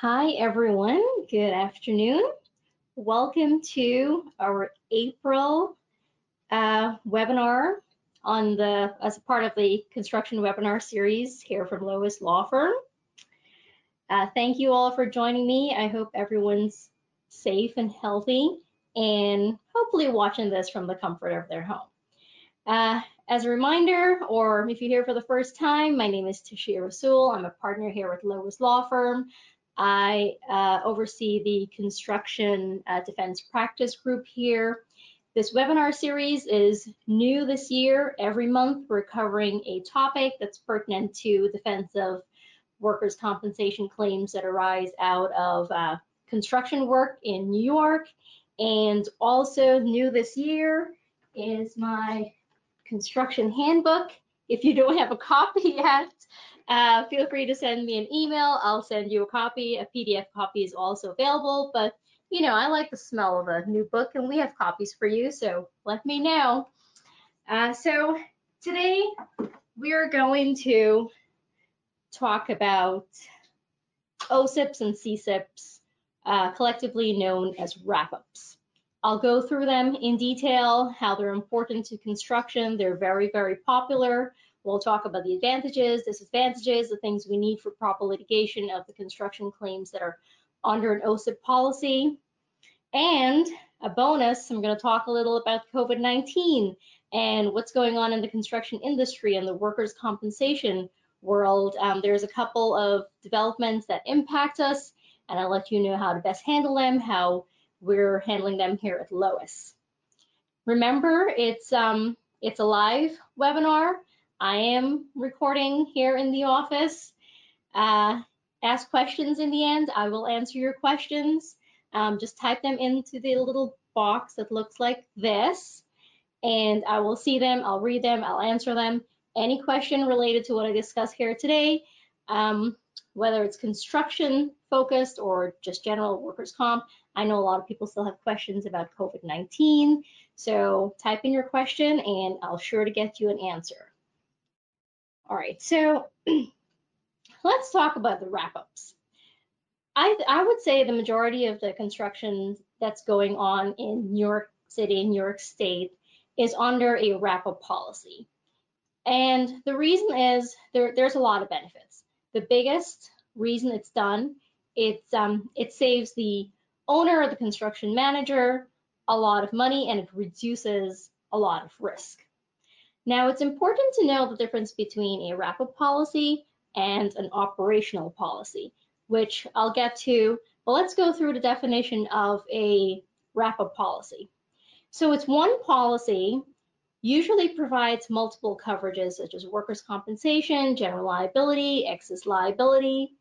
Hi, everyone. Good afternoon. Welcome to our April uh, webinar on the as a part of the construction webinar series here from Lois Law Firm. Uh, thank you all for joining me. I hope everyone's safe and healthy and hopefully watching this from the comfort of their home. Uh, as a reminder, or if you're here for the first time, my name is Tashia Rasul. I'm a partner here with Lois Law Firm. I uh, oversee the construction uh, defense practice group here. This webinar series is new this year. Every month we're covering a topic that's pertinent to defense of workers' compensation claims that arise out of uh, construction work in New York. And also new this year is my construction handbook. If you don't have a copy yet, uh, feel free to send me an email. I'll send you a copy. A PDF copy is also available, but you know, I like the smell of a new book and we have copies for you, so let me know. Uh, so today we're going to talk about OCIPs and CCIPs, uh, collectively known as wrap-ups. I'll go through them in detail, how they're important to construction. They're very, very popular. We'll talk about the advantages, disadvantages, the things we need for proper litigation of the construction claims that are under an OCIP policy. And a bonus, I'm going to talk a little about COVID-19 and what's going on in the construction industry and the workers' compensation world. Um, there's a couple of developments that impact us, and I'll let you know how to best handle them, how we're handling them here at Lois. Remember, it's um, it's a live webinar. I am recording here in the office. Uh, ask questions in the end. I will answer your questions. Um, just type them into the little box that looks like this, and I will see them, I'll read them, I'll answer them. Any question related to what I discuss here today, um, whether it's construction focused or just general workers' comp, I know a lot of people still have questions about COVID-19, so type in your question and I'll sure to get you an answer. All right, so let's talk about the wrap-ups. I, I would say the majority of the construction that's going on in New York City, New York State, is under a wrap-up policy. And the reason is there, there's a lot of benefits. The biggest reason it's done, it's, um, it saves the owner or the construction manager a lot of money and it reduces a lot of risk. Now, it's important to know the difference between a wrap-up policy and an operational policy, which I'll get to, but let's go through the definition of a wrap-up policy. So it's one policy usually provides multiple coverages such as workers' compensation, general liability, excess liability,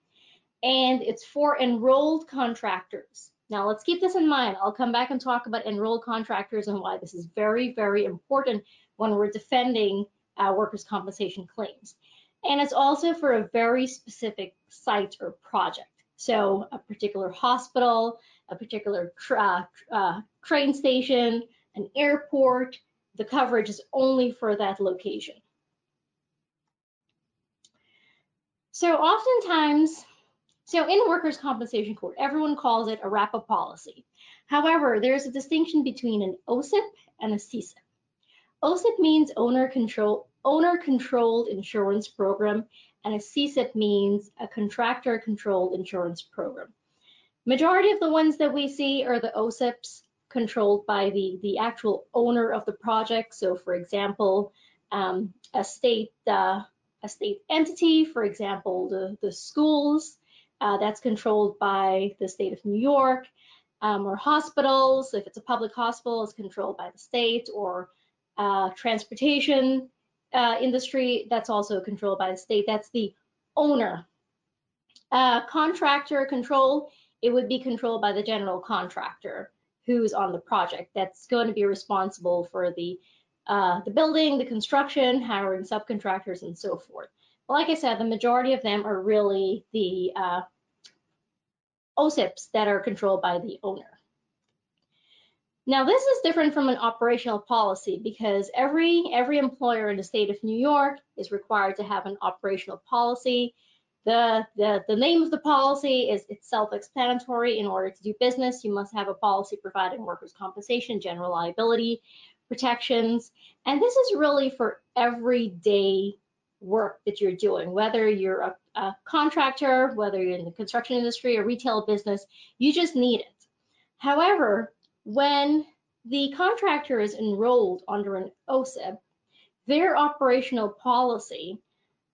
and it's for enrolled contractors. Now let's keep this in mind. I'll come back and talk about enrolled contractors and why this is very, very important when we're defending uh, workers' compensation claims. And it's also for a very specific site or project. So a particular hospital, a particular tra uh, train station, an airport, the coverage is only for that location. So oftentimes, so in workers' compensation court, everyone calls it a wrap-up policy. However, there's a distinction between an OCIP and a CCIP. OCIP means owner control owner controlled insurance program and a CCIP means a contractor controlled insurance program. Majority of the ones that we see are the OCIPs controlled by the, the actual owner of the project. So for example, um, a state uh, a state entity, for example, the, the schools, uh, that's controlled by the state of New York, um, or hospitals, if it's a public hospital, it's controlled by the state, or uh, transportation uh, industry, that's also controlled by the state. That's the owner. Uh, contractor control, it would be controlled by the general contractor who's on the project. That's going to be responsible for the uh, the building, the construction, hiring subcontractors, and so forth. But like I said, the majority of them are really the uh, OCIPs that are controlled by the owner. Now this is different from an operational policy because every every employer in the state of New York is required to have an operational policy. The, the, the name of the policy is it's self-explanatory. In order to do business, you must have a policy providing workers' compensation, general liability protections. And this is really for everyday work that you're doing, whether you're a, a contractor, whether you're in the construction industry or retail business, you just need it. However, when the contractor is enrolled under an OCIP, their operational policy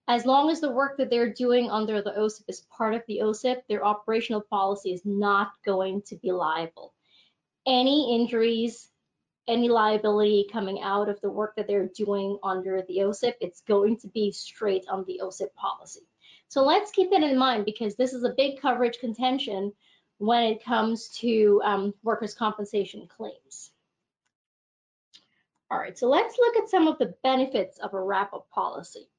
as long as the work that they're doing under the OCIP is part of the OCIP, their operational policy is not going to be liable. Any injuries, any liability coming out of the work that they're doing under the OCIP, it's going to be straight on the OCIP policy. So let's keep that in mind because this is a big coverage contention when it comes to um, workers' compensation claims. All right, so let's look at some of the benefits of a wrap-up policy.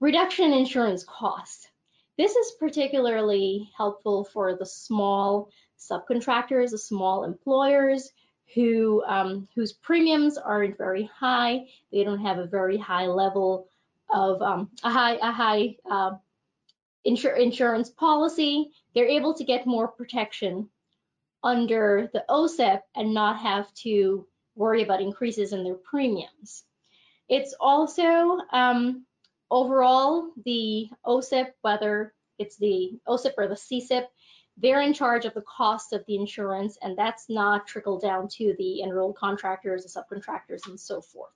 Reduction in insurance costs. This is particularly helpful for the small subcontractors, the small employers who um, whose premiums aren't very high. They don't have a very high level of um, a high a high uh, insur insurance policy. They're able to get more protection under the OCIP and not have to worry about increases in their premiums. It's also um, Overall, the OCIP, whether it's the OCIP or the CCIP, they're in charge of the cost of the insurance, and that's not trickled down to the enrolled contractors, the subcontractors, and so forth.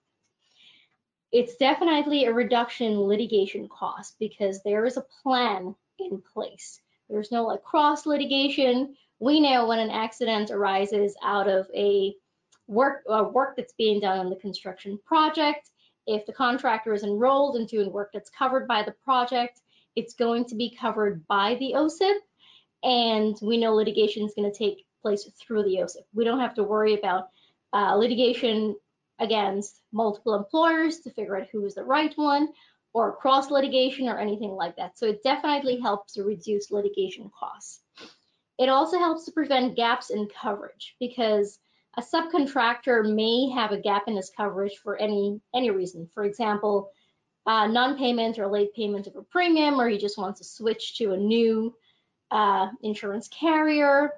It's definitely a reduction in litigation costs because there is a plan in place. There's no like cross litigation. We know when an accident arises out of a work uh, work that's being done on the construction project, if the contractor is enrolled and doing work that's covered by the project, it's going to be covered by the OCIP, and we know litigation is going to take place through the OCIP. We don't have to worry about uh, litigation against multiple employers to figure out who is the right one, or cross litigation or anything like that. So it definitely helps to reduce litigation costs. It also helps to prevent gaps in coverage because a subcontractor may have a gap in his coverage for any any reason. For example, uh, non-payment or late payment of a premium, or he just wants to switch to a new uh, insurance carrier.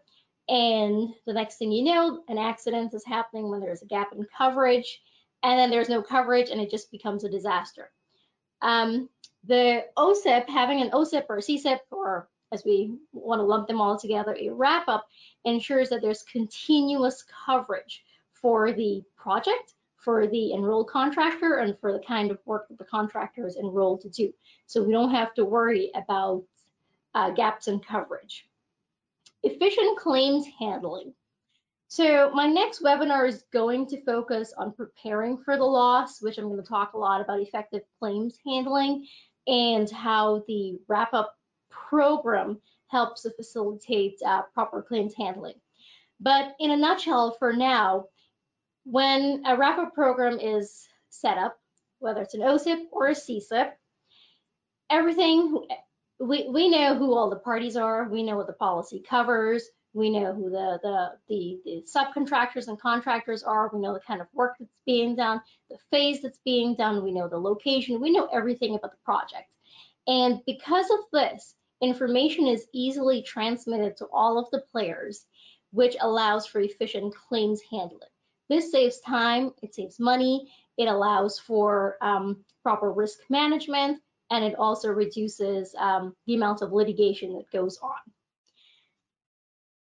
And the next thing you know, an accident is happening when there's a gap in coverage, and then there's no coverage, and it just becomes a disaster. Um, the OCIP, having an OCIP or CCIP or as we want to lump them all together, a wrap up ensures that there's continuous coverage for the project, for the enrolled contractor, and for the kind of work that the contractor is enrolled to do. So we don't have to worry about uh, gaps in coverage. Efficient claims handling. So my next webinar is going to focus on preparing for the loss, which I'm going to talk a lot about effective claims handling and how the wrap-up program helps to facilitate uh, proper claims handling. But in a nutshell, for now, when a wrap-up program is set up, whether it's an OCIP or a CCIP, everything, we, we know who all the parties are, we know what the policy covers, we know who the, the, the, the subcontractors and contractors are, we know the kind of work that's being done, the phase that's being done, we know the location, we know everything about the project. And because of this, information is easily transmitted to all of the players, which allows for efficient claims handling. This saves time, it saves money, it allows for um, proper risk management, and it also reduces um, the amount of litigation that goes on.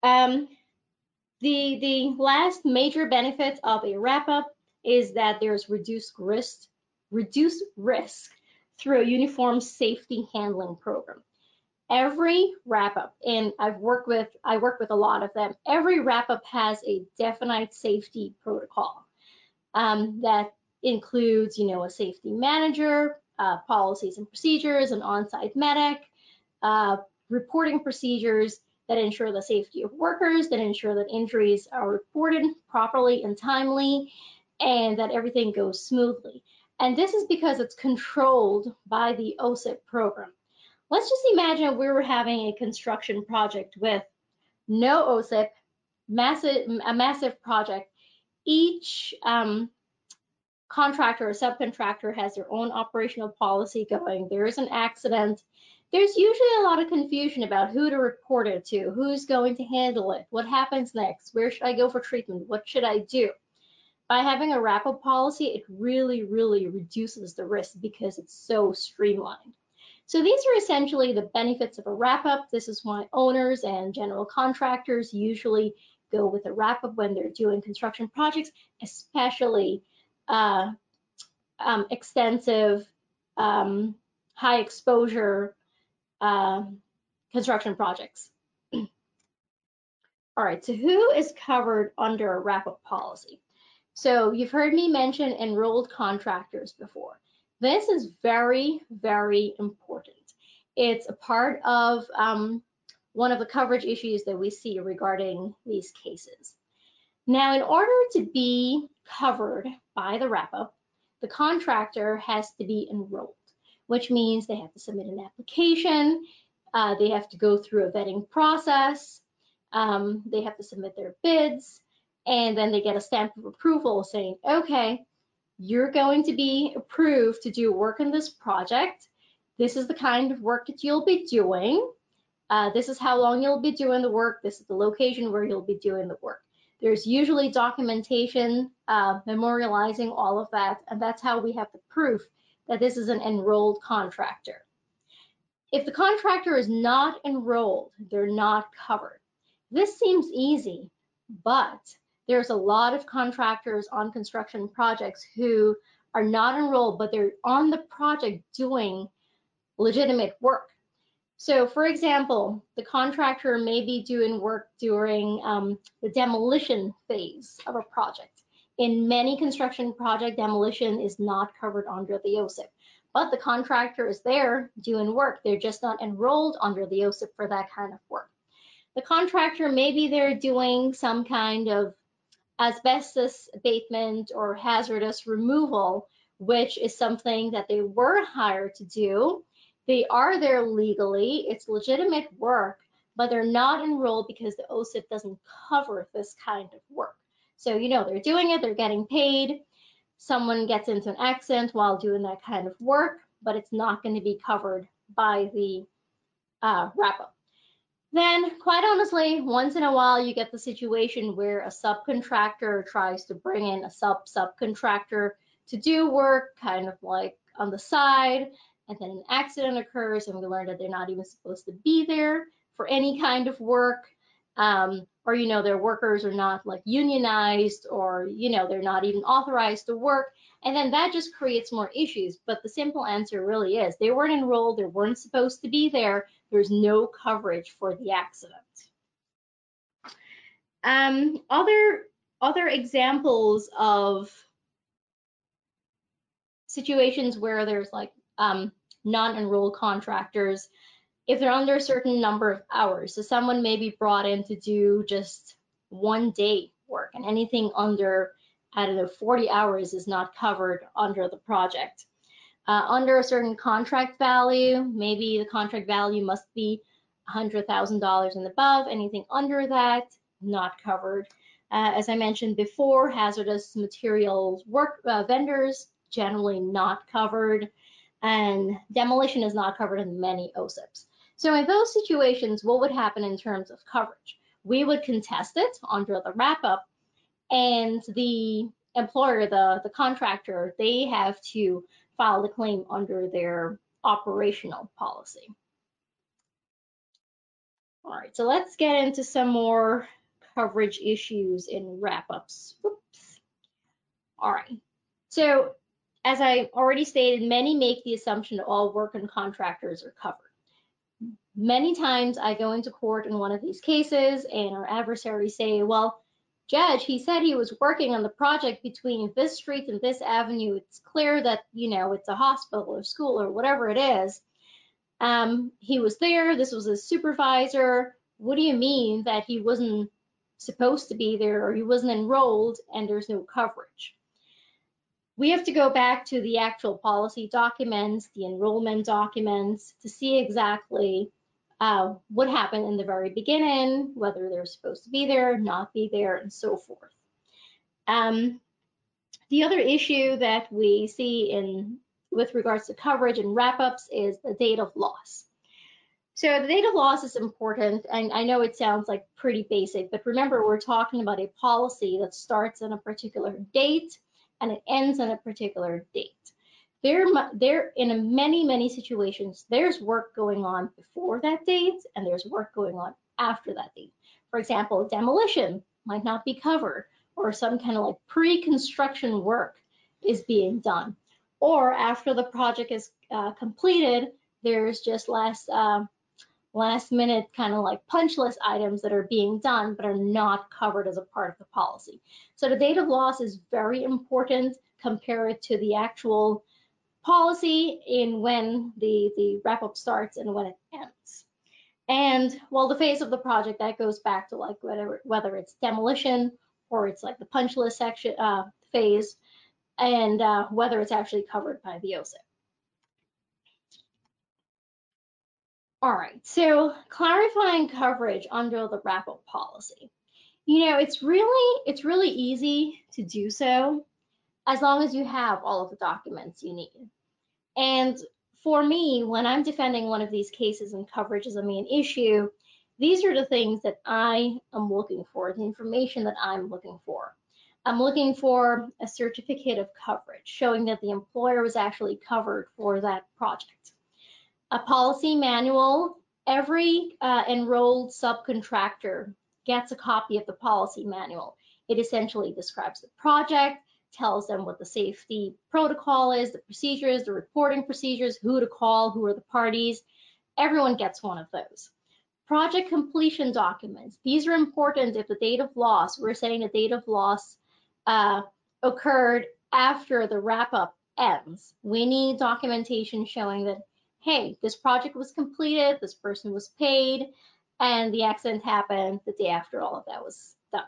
Um, the, the last major benefit of a wrap-up is that there's reduced risk, reduced risk through a uniform safety handling program every wrap up and i've worked with i work with a lot of them every wrap up has a definite safety protocol um, that includes you know a safety manager uh, policies and procedures an on-site medic uh, reporting procedures that ensure the safety of workers that ensure that injuries are reported properly and timely and that everything goes smoothly and this is because it's controlled by the OCIP program Let's just imagine we were having a construction project with no OCIP, massive, a massive project. Each um, contractor or subcontractor has their own operational policy going. There is an accident. there's usually a lot of confusion about who to report it to, who's going to handle it, what happens next, where should I go for treatment, what should I do. By having a wrap-up policy, it really, really reduces the risk because it's so streamlined. So these are essentially the benefits of a wrap-up. This is why owners and general contractors usually go with a wrap-up when they're doing construction projects, especially uh, um, extensive, um, high exposure um, construction projects. All right, so who is covered under a wrap-up policy? So you've heard me mention enrolled contractors before. This is very, very important. It's a part of um, one of the coverage issues that we see regarding these cases. Now, in order to be covered by the wrap-up, the contractor has to be enrolled, which means they have to submit an application, uh, they have to go through a vetting process, um, they have to submit their bids, and then they get a stamp of approval saying, okay, you're going to be approved to do work in this project. This is the kind of work that you'll be doing. Uh, this is how long you'll be doing the work. This is the location where you'll be doing the work. There's usually documentation uh, memorializing all of that, and that's how we have the proof that this is an enrolled contractor. If the contractor is not enrolled, they're not covered. This seems easy, but there's a lot of contractors on construction projects who are not enrolled, but they're on the project doing legitimate work. So for example, the contractor may be doing work during um, the demolition phase of a project. In many construction project, demolition is not covered under the OCIP, but the contractor is there doing work. They're just not enrolled under the OCIP for that kind of work. The contractor, may be there doing some kind of asbestos abatement or hazardous removal, which is something that they were hired to do. They are there legally, it's legitimate work, but they're not enrolled because the OCIP doesn't cover this kind of work. So, you know, they're doing it, they're getting paid. Someone gets into an accident while doing that kind of work, but it's not going to be covered by the uh, wrap up. Then, quite honestly, once in a while, you get the situation where a subcontractor tries to bring in a sub subcontractor to do work, kind of like on the side, and then an accident occurs, and we learn that they're not even supposed to be there for any kind of work. Um, or you know their workers are not like unionized or you know they're not even authorized to work and then that just creates more issues but the simple answer really is they weren't enrolled they weren't supposed to be there there's no coverage for the accident. Um, other, other examples of situations where there's like um, non-enrolled contractors, if they're under a certain number of hours, so someone may be brought in to do just one day work and anything under, I don't know, 40 hours is not covered under the project uh, under a certain contract value. Maybe the contract value must be $100,000 and above. Anything under that, not covered. Uh, as I mentioned before, hazardous materials work uh, vendors generally not covered, and demolition is not covered in many OCIPs. So in those situations, what would happen in terms of coverage? We would contest it under the wrap-up, and the employer, the, the contractor, they have to file the claim under their operational policy. All right, so let's get into some more coverage issues in wrap-ups. All right, so as I already stated, many make the assumption that all work and contractors are covered. Many times I go into court in one of these cases and our adversaries say, well, judge, he said he was working on the project between this street and this avenue. It's clear that, you know, it's a hospital or school or whatever it is. Um, he was there. This was a supervisor. What do you mean that he wasn't supposed to be there or he wasn't enrolled and there's no coverage? We have to go back to the actual policy documents, the enrollment documents to see exactly uh, what happened in the very beginning, whether they're supposed to be there, not be there, and so forth. Um, the other issue that we see in with regards to coverage and wrap-ups is the date of loss. So the date of loss is important, and I know it sounds like pretty basic, but remember we're talking about a policy that starts on a particular date and it ends on a particular date. There, there in many, many situations, there's work going on before that date and there's work going on after that date. For example, demolition might not be covered or some kind of like pre-construction work is being done. Or after the project is uh, completed, there's just less uh, last minute kind of like punch list items that are being done but are not covered as a part of the policy. So the date of loss is very important compared to the actual policy in when the, the wrap up starts and when it ends. And well, the phase of the project that goes back to like whether whether it's demolition or it's like the punch list section uh, phase, and uh, whether it's actually covered by the OCIP. All right, so clarifying coverage under the wrap-up policy. You know, it's really it's really easy to do so as long as you have all of the documents you need. And for me, when I'm defending one of these cases and coverage is a main issue, these are the things that I am looking for, the information that I'm looking for. I'm looking for a certificate of coverage showing that the employer was actually covered for that project a policy manual. Every uh, enrolled subcontractor gets a copy of the policy manual. It essentially describes the project, tells them what the safety protocol is, the procedures, the reporting procedures, who to call, who are the parties. Everyone gets one of those. Project completion documents. These are important if the date of loss, we're saying the date of loss uh, occurred after the wrap up ends. We need documentation showing that hey, this project was completed, this person was paid, and the accident happened the day after all of that was done.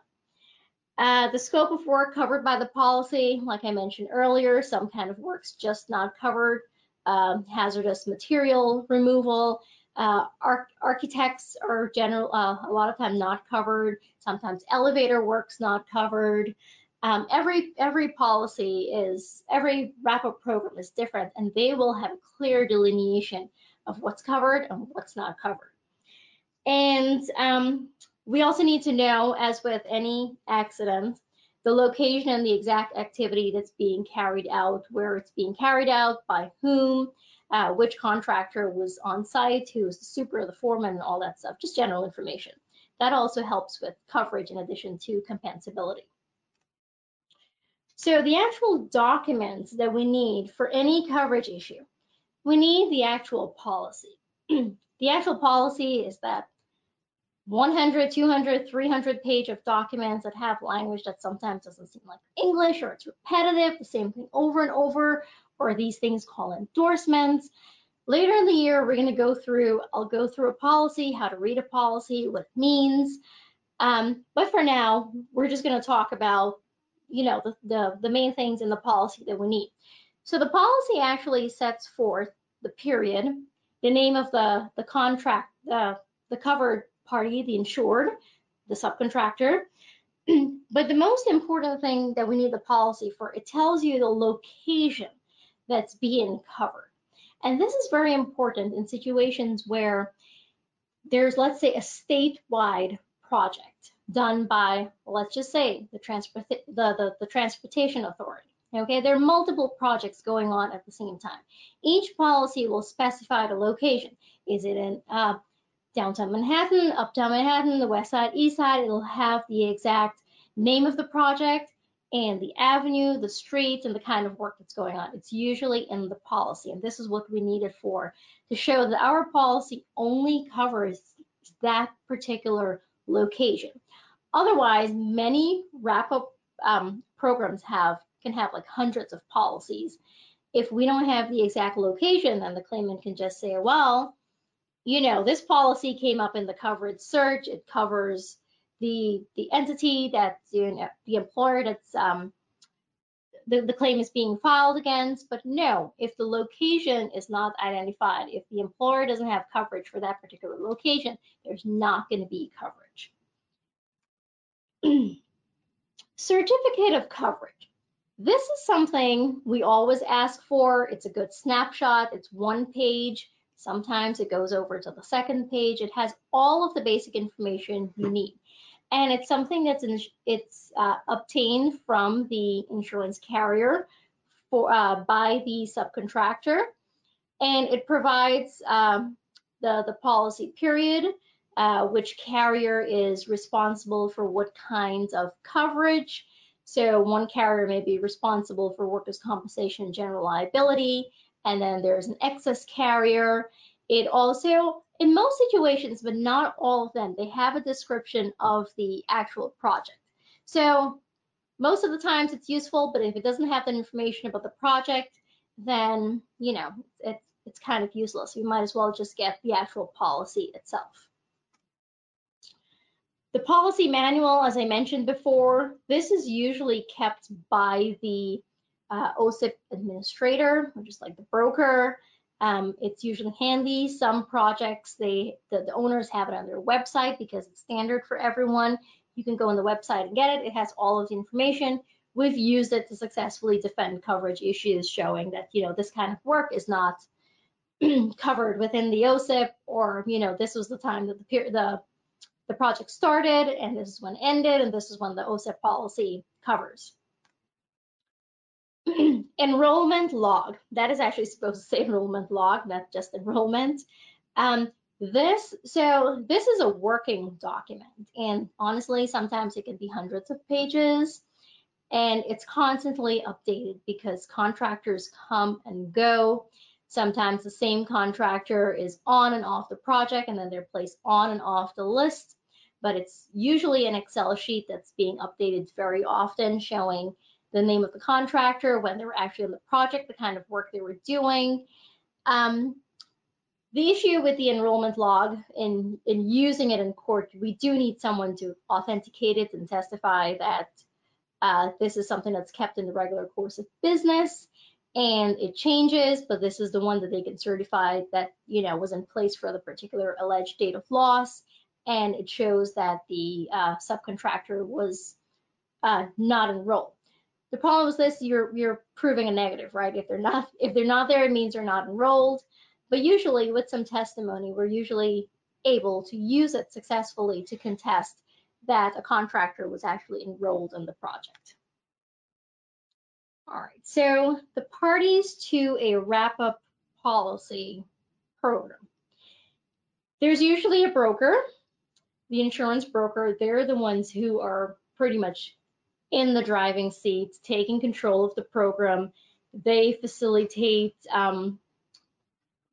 Uh, the scope of work covered by the policy, like I mentioned earlier, some kind of work's just not covered. Um, hazardous material removal. Uh, arch architects are general, uh, a lot of time not covered. Sometimes elevator work's not covered. Um, every every policy is every wrap-up program is different, and they will have a clear delineation of what's covered and what's not covered. And um, we also need to know, as with any accident, the location and the exact activity that's being carried out, where it's being carried out, by whom, uh, which contractor was on site, who was the super, the foreman, and all that stuff, just general information. That also helps with coverage in addition to compensability. So the actual documents that we need for any coverage issue, we need the actual policy. the actual policy is that 100, 200, 300 page of documents that have language that sometimes doesn't seem like English or it's repetitive, the same thing over and over, or these things called endorsements. Later in the year, we're going to go through, I'll go through a policy, how to read a policy, what it means. Um, but for now, we're just going to talk about you know, the, the, the main things in the policy that we need. So the policy actually sets forth the period, the name of the, the contract, the, the covered party, the insured, the subcontractor. but the most important thing that we need the policy for, it tells you the location that's being covered. And this is very important in situations where there's, let's say, a statewide project done by, let's just say, the, transport the, the, the transportation authority. Okay, there are multiple projects going on at the same time. Each policy will specify the location. Is it in uh, downtown Manhattan, uptown Manhattan, the west side, east side? It'll have the exact name of the project and the avenue, the street, and the kind of work that's going on. It's usually in the policy, and this is what we need it for, to show that our policy only covers that particular location. Otherwise, many wrap-up um, programs have can have like hundreds of policies. If we don't have the exact location, then the claimant can just say, well, you know, this policy came up in the coverage search. It covers the the entity that's you know, the employer that's um, the, the claim is being filed against. But no, if the location is not identified, if the employer doesn't have coverage for that particular location, there's not going to be coverage. Certificate of coverage. This is something we always ask for. It's a good snapshot. It's one page. Sometimes it goes over to the second page. It has all of the basic information you need. And it's something that's in, it's uh, obtained from the insurance carrier for uh, by the subcontractor, and it provides um, the the policy period, uh, which carrier is responsible for what kinds of coverage. So one carrier may be responsible for workers' compensation general liability, and then there's an excess carrier. It also, in most situations, but not all of them, they have a description of the actual project. So most of the times it's useful, but if it doesn't have the information about the project, then, you know, it's, it's kind of useless. You might as well just get the actual policy itself. The policy manual, as I mentioned before, this is usually kept by the uh, OCIP administrator, which is like the broker. Um, it's usually handy. Some projects, they the, the, owners have it on their website because it's standard for everyone. You can go on the website and get it. It has all of the information. We've used it to successfully defend coverage issues, showing that you know this kind of work is not covered within the OCIP, or you know this was the time that the the the project started, and this is when it ended, and this is when the OCIP policy covers. enrollment log. That is actually supposed to say enrollment log, not just enrollment. Um, this, so this is a working document and honestly, sometimes it can be hundreds of pages and it's constantly updated because contractors come and go. Sometimes the same contractor is on and off the project and then they're placed on and off the list, but it's usually an Excel sheet that's being updated very often showing the name of the contractor, when they were actually on the project, the kind of work they were doing. Um, the issue with the enrollment log in, in using it in court, we do need someone to authenticate it and testify that uh, this is something that's kept in the regular course of business and it changes, but this is the one that they can certify that, you know, was in place for the particular alleged date of loss. And it shows that the uh, subcontractor was uh, not enrolled. The problem is this, you're, you're proving a negative, right? If they're not, if they're not there, it means they're not enrolled. But usually with some testimony, we're usually able to use it successfully to contest that a contractor was actually enrolled in the project. All right, so the parties to a wrap-up policy program. There's usually a broker, the insurance broker, they're the ones who are pretty much in the driving seat, taking control of the program. They facilitate um,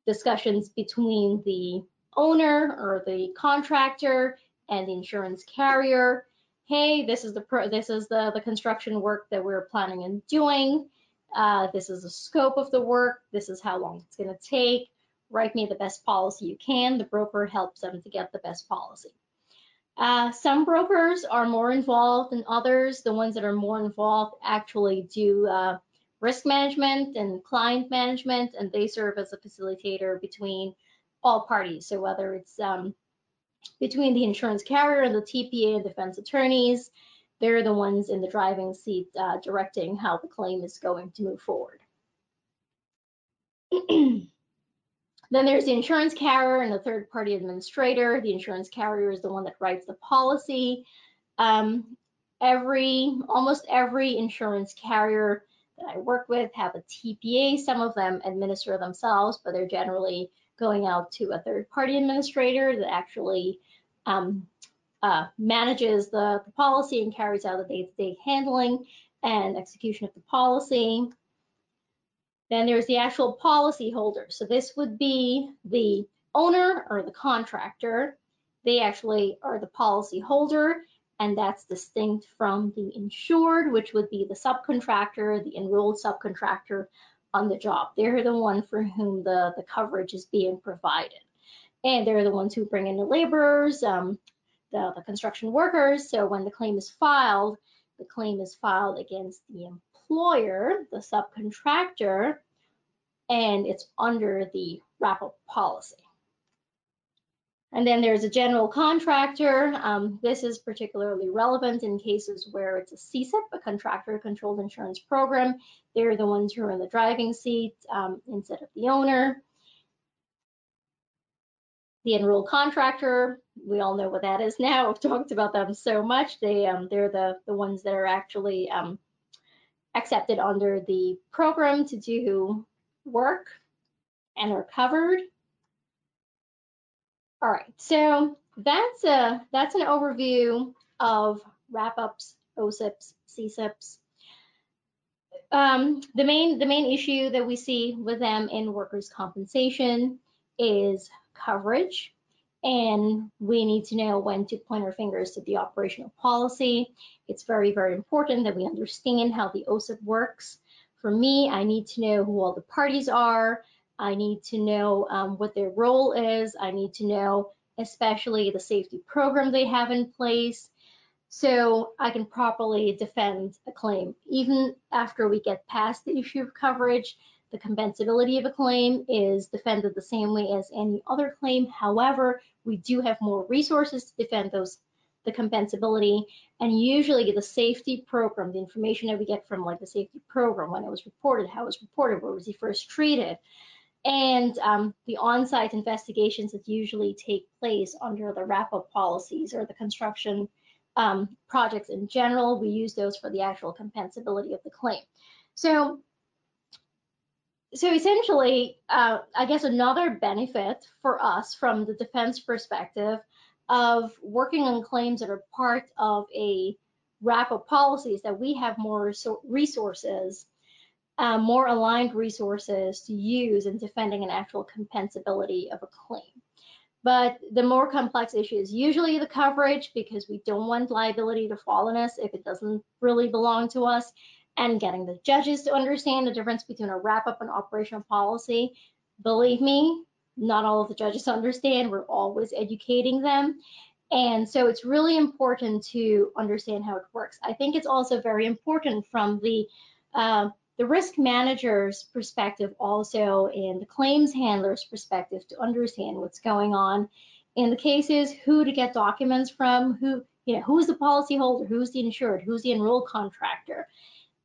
discussions between the owner or the contractor and the insurance carrier. Hey, this is the pro this is the the construction work that we're planning on doing. Uh, this is the scope of the work. This is how long it's going to take. Write me the best policy you can. The broker helps them to get the best policy. Uh, some brokers are more involved than others. The ones that are more involved actually do uh, risk management and client management, and they serve as a facilitator between all parties. So whether it's um, between the insurance carrier and the TPA and defense attorneys, they're the ones in the driving seat uh, directing how the claim is going to move forward. Then there's the insurance carrier and the third party administrator. The insurance carrier is the one that writes the policy. Um, every, almost every insurance carrier that I work with have a TPA. Some of them administer themselves, but they're generally going out to a third party administrator that actually um, uh, manages the, the, policy and carries out the day-to-day -day handling and execution of the policy. Then there's the actual policy holder. So this would be the owner or the contractor. They actually are the policy holder, and that's distinct from the insured, which would be the subcontractor, the enrolled subcontractor on the job. They're the one for whom the, the coverage is being provided. And they're the ones who bring in the laborers, um, the, the construction workers. So when the claim is filed, the claim is filed against the employer, the subcontractor, and it's under the wrap-up policy. And then there's a general contractor. Um, this is particularly relevant in cases where it's a CCIP, a contractor controlled insurance program. They're the ones who are in the driving seat um, instead of the owner. the enrolled contractor, we all know what that is now. We've talked about them so much. They um, they're the the ones that are actually um, accepted under the program to do work and are covered. All right, so that's a that's an overview of wrap-ups, OCIPs, CCIPs. Um, the main the main issue that we see with them in workers' compensation is coverage, and we need to know when to point our fingers at the operational policy. It's very very important that we understand how the OCIP works. For me, I need to know who all the parties are. I need to know um, what their role is. I need to know especially the safety program they have in place, so I can properly defend a claim. Even after we get past the issue of coverage, the compensability of a claim is defended the same way as any other claim. However, we do have more resources to defend those the compensability and usually the safety program, the information that we get from like the safety program, when it was reported, how it was reported, where was he first treated, and um, the on-site investigations that usually take place under the wrap-up policies or the construction um, projects in general. We use those for the actual compensability of the claim. So, so essentially, uh, I guess another benefit for us from the defense perspective of working on claims that are part of a wrap-up policy is that we have more resources uh, more aligned resources to use in defending an actual compensability of a claim. But the more complex issue is usually the coverage because we don't want liability to fall on us if it doesn't really belong to us and getting the judges to understand the difference between a wrap up and operational policy. Believe me, not all of the judges understand. We're always educating them. And so it's really important to understand how it works. I think it's also very important from the uh, the risk manager's perspective also and the claims handler's perspective to understand what's going on in the cases, who to get documents from, who, you know, who's the policyholder, who's the insured, who's the enrolled contractor.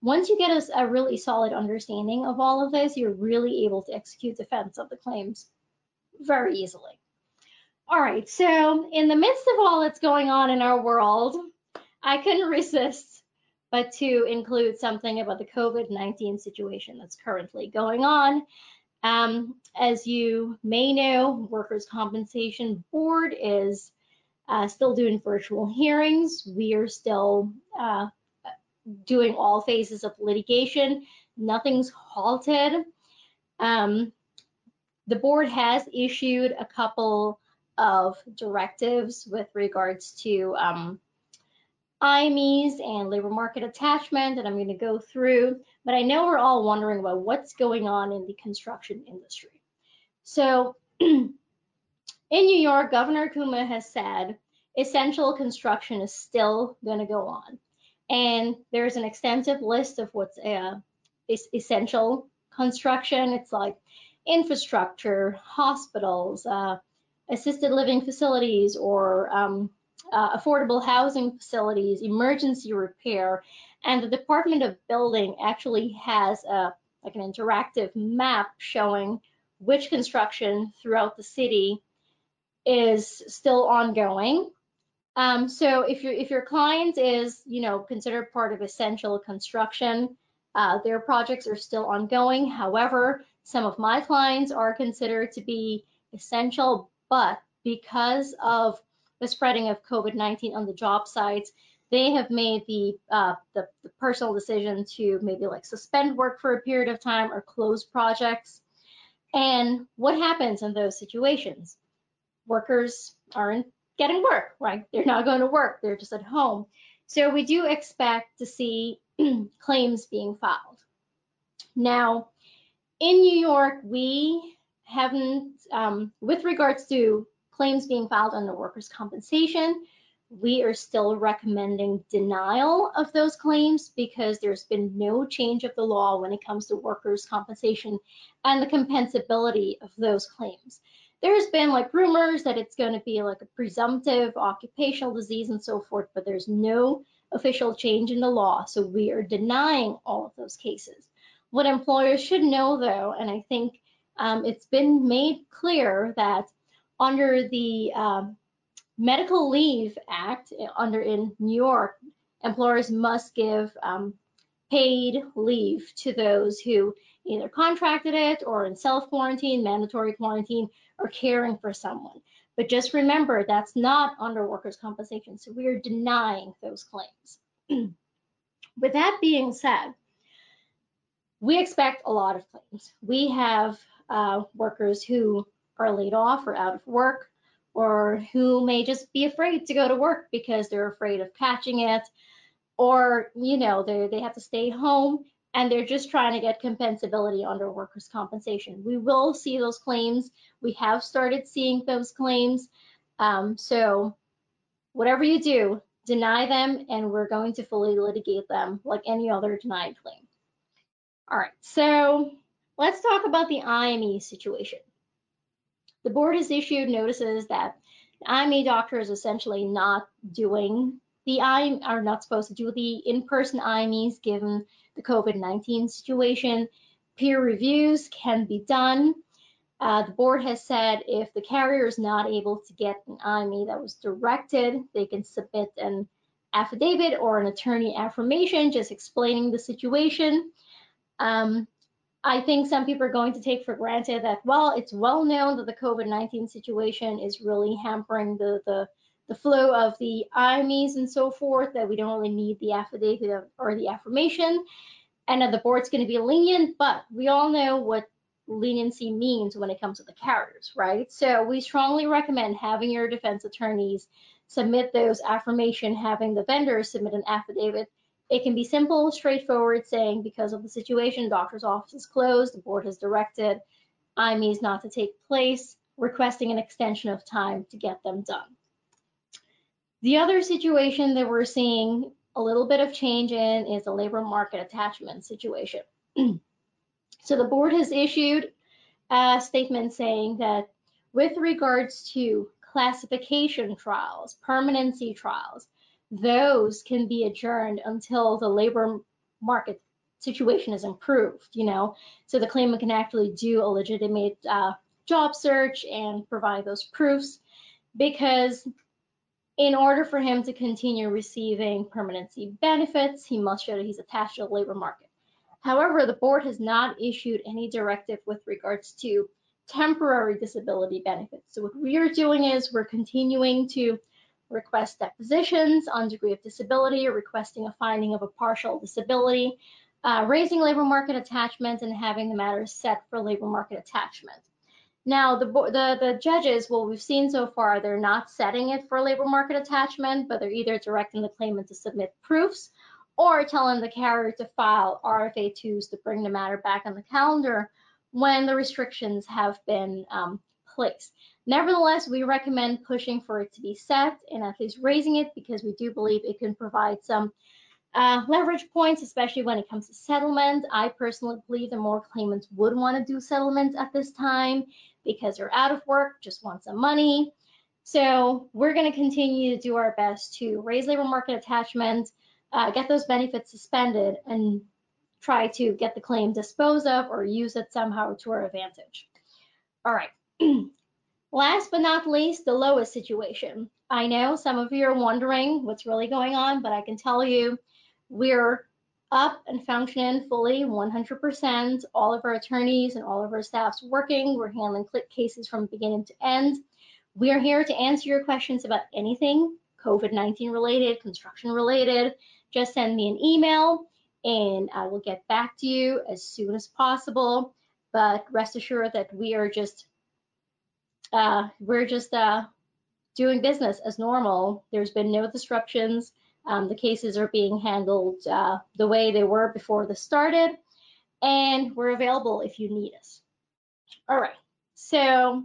Once you get a, a really solid understanding of all of this, you're really able to execute defense of the claims very easily. All right, so in the midst of all that's going on in our world, I couldn't resist but to include something about the COVID-19 situation that's currently going on. Um, as you may know, Workers' Compensation Board is uh, still doing virtual hearings. We are still uh, doing all phases of litigation. Nothing's halted. Um, the board has issued a couple of directives with regards to um, IMEs and labor market attachment that I'm going to go through, but I know we're all wondering about what's going on in the construction industry. So in New York, Governor Cuomo has said essential construction is still going to go on. And there's an extensive list of what's uh, essential construction. It's like infrastructure, hospitals, uh, assisted living facilities, or um, uh, affordable housing facilities, emergency repair, and the Department of Building actually has a like an interactive map showing which construction throughout the city is still ongoing. Um, so if your if your client is you know considered part of essential construction, uh, their projects are still ongoing. However, some of my clients are considered to be essential, but because of the spreading of COVID-19 on the job sites, they have made the, uh, the, the personal decision to maybe like suspend work for a period of time or close projects. And what happens in those situations? Workers aren't getting work, right? They're not going to work, they're just at home. So we do expect to see claims being filed. Now, in New York, we haven't, um, with regards to claims being filed under workers' compensation, we are still recommending denial of those claims because there's been no change of the law when it comes to workers' compensation and the compensability of those claims. There's been like rumors that it's going to be like a presumptive occupational disease and so forth, but there's no official change in the law. So we are denying all of those cases. What employers should know though, and I think um, it's been made clear that under the um, Medical Leave Act, under in New York, employers must give um, paid leave to those who either contracted it or in self quarantine, mandatory quarantine, or caring for someone. But just remember, that's not under workers' compensation. So we are denying those claims. With that being said, we expect a lot of claims. We have uh, workers who are laid off or out of work, or who may just be afraid to go to work because they're afraid of catching it, or you know they they have to stay home and they're just trying to get compensability under workers' compensation. We will see those claims. We have started seeing those claims. Um, so whatever you do, deny them, and we're going to fully litigate them like any other denied claim. All right, so let's talk about the IME situation. The board has issued notices that the IME doctor is essentially not doing the I are not supposed to do the in-person IMEs given the COVID-19 situation. Peer reviews can be done. Uh, the board has said if the carrier is not able to get an IME that was directed, they can submit an affidavit or an attorney affirmation just explaining the situation. Um, I think some people are going to take for granted that, well, it's well known that the COVID-19 situation is really hampering the, the, the flow of the IMEs and so forth, that we don't really need the affidavit or the affirmation, and that the board's going to be lenient, but we all know what leniency means when it comes to the carriers, right? So we strongly recommend having your defense attorneys submit those affirmation, having the vendors submit an affidavit it can be simple, straightforward, saying because of the situation, doctor's office is closed, the board has directed IMEs not to take place, requesting an extension of time to get them done. The other situation that we're seeing a little bit of change in is the labor market attachment situation. so the board has issued a statement saying that with regards to classification trials, permanency trials, those can be adjourned until the labor market situation is improved, you know, so the claimant can actually do a legitimate uh, job search and provide those proofs because in order for him to continue receiving permanency benefits, he must show that he's attached to the labor market. However, the board has not issued any directive with regards to temporary disability benefits. So what we are doing is we're continuing to request depositions on degree of disability, requesting a finding of a partial disability, uh, raising labor market attachment, and having the matter set for labor market attachment. Now, the, the, the judges, what we've seen so far, they're not setting it for labor market attachment, but they're either directing the claimant to submit proofs or telling the carrier to file RFA2s to bring the matter back on the calendar when the restrictions have been um, placed. Nevertheless, we recommend pushing for it to be set and at least raising it because we do believe it can provide some uh, leverage points, especially when it comes to settlement. I personally believe the more claimants would want to do settlements at this time because they're out of work, just want some money. So we're going to continue to do our best to raise labor market attachment, uh, get those benefits suspended, and try to get the claim disposed of or use it somehow to our advantage. All right. Last but not least, the lowest situation. I know some of you are wondering what's really going on, but I can tell you we're up and functioning fully 100%. All of our attorneys and all of our staffs working. We're handling click cases from beginning to end. We are here to answer your questions about anything COVID-19 related, construction related. Just send me an email and I will get back to you as soon as possible. But rest assured that we are just uh, we're just uh, doing business as normal. There's been no disruptions. Um, the cases are being handled uh, the way they were before this started, and we're available if you need us. All right, so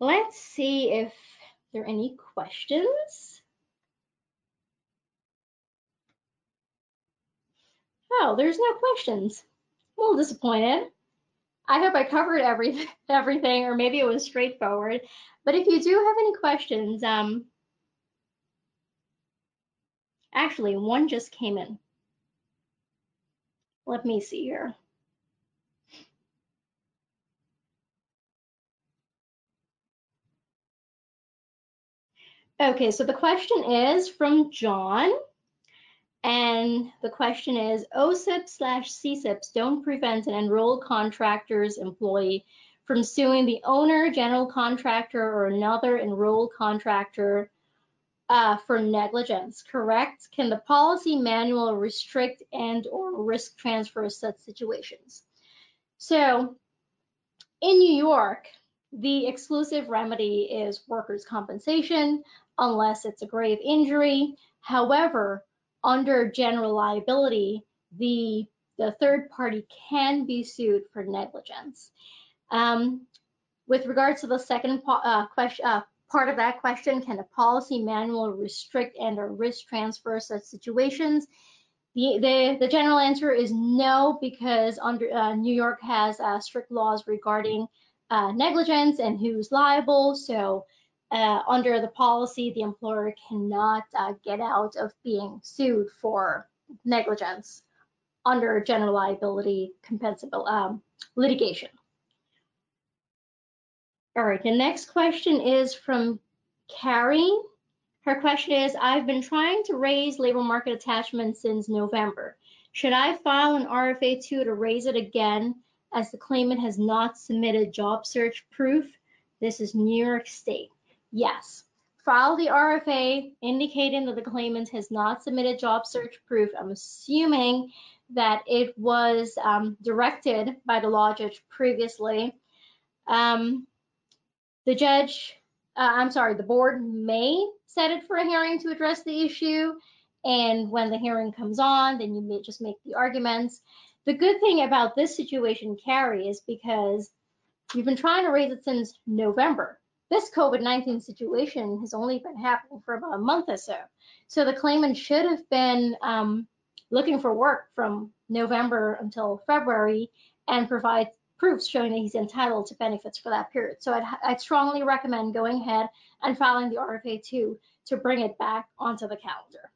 let's see if there are any questions. Oh, there's no questions. I'm a little disappointed. I hope I covered every, everything, or maybe it was straightforward. But if you do have any questions, um, actually, one just came in. Let me see here. Okay, so the question is from John. And the question is, OCIP slash CCIPs don't prevent an enrolled contractor's employee from suing the owner, general contractor, or another enrolled contractor uh, for negligence, correct? Can the policy manual restrict and or risk transfer such situations? So in New York, the exclusive remedy is workers' compensation unless it's a grave injury. However, under general liability, the, the third party can be sued for negligence. Um, with regards to the second uh, question, uh, part of that question, can a policy manual restrict and or risk transfer such situations? The, the, the general answer is no, because under uh, New York has uh, strict laws regarding uh, negligence and who's liable. So uh, under the policy, the employer cannot uh, get out of being sued for negligence under general liability compensable um, litigation. All right, the next question is from Carrie. Her question is, I've been trying to raise labor market attachment since November. Should I file an RFA2 to raise it again as the claimant has not submitted job search proof? This is New York State. Yes. File the RFA indicating that the claimant has not submitted job search proof. I'm assuming that it was um, directed by the law judge previously. Um, the judge, uh, I'm sorry, the board may set it for a hearing to address the issue. And when the hearing comes on, then you may just make the arguments. The good thing about this situation, Carrie, is because you've been trying to raise it since November this COVID-19 situation has only been happening for about a month or so. So the claimant should have been um, looking for work from November until February and provide proofs showing that he's entitled to benefits for that period. So I'd, I'd strongly recommend going ahead and filing the RFA2 to bring it back onto the calendar.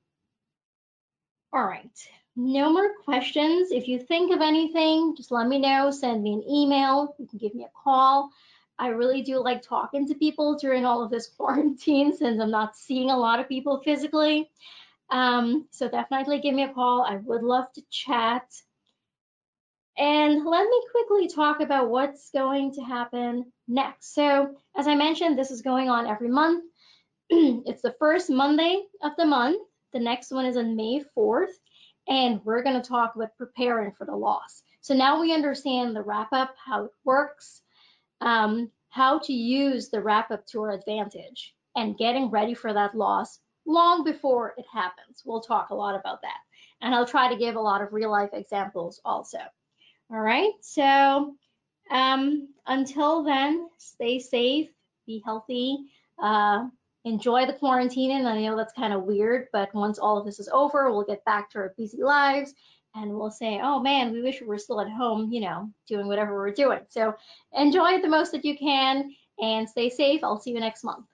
All right, no more questions. If you think of anything, just let me know, send me an email, you can give me a call. I really do like talking to people during all of this quarantine since I'm not seeing a lot of people physically. Um, so definitely give me a call. I would love to chat. And let me quickly talk about what's going to happen next. So as I mentioned, this is going on every month. it's the first Monday of the month. The next one is on May 4th. And we're going to talk about preparing for the loss. So now we understand the wrap up, how it works, um, how to use the wrap up to our advantage and getting ready for that loss long before it happens. We'll talk a lot about that. And I'll try to give a lot of real life examples also. All right, so um, until then, stay safe, be healthy, uh, enjoy the quarantine. And I know that's kind of weird, but once all of this is over, we'll get back to our busy lives and we'll say, oh man, we wish we were still at home, you know, doing whatever we're doing. So enjoy it the most that you can and stay safe. I'll see you next month.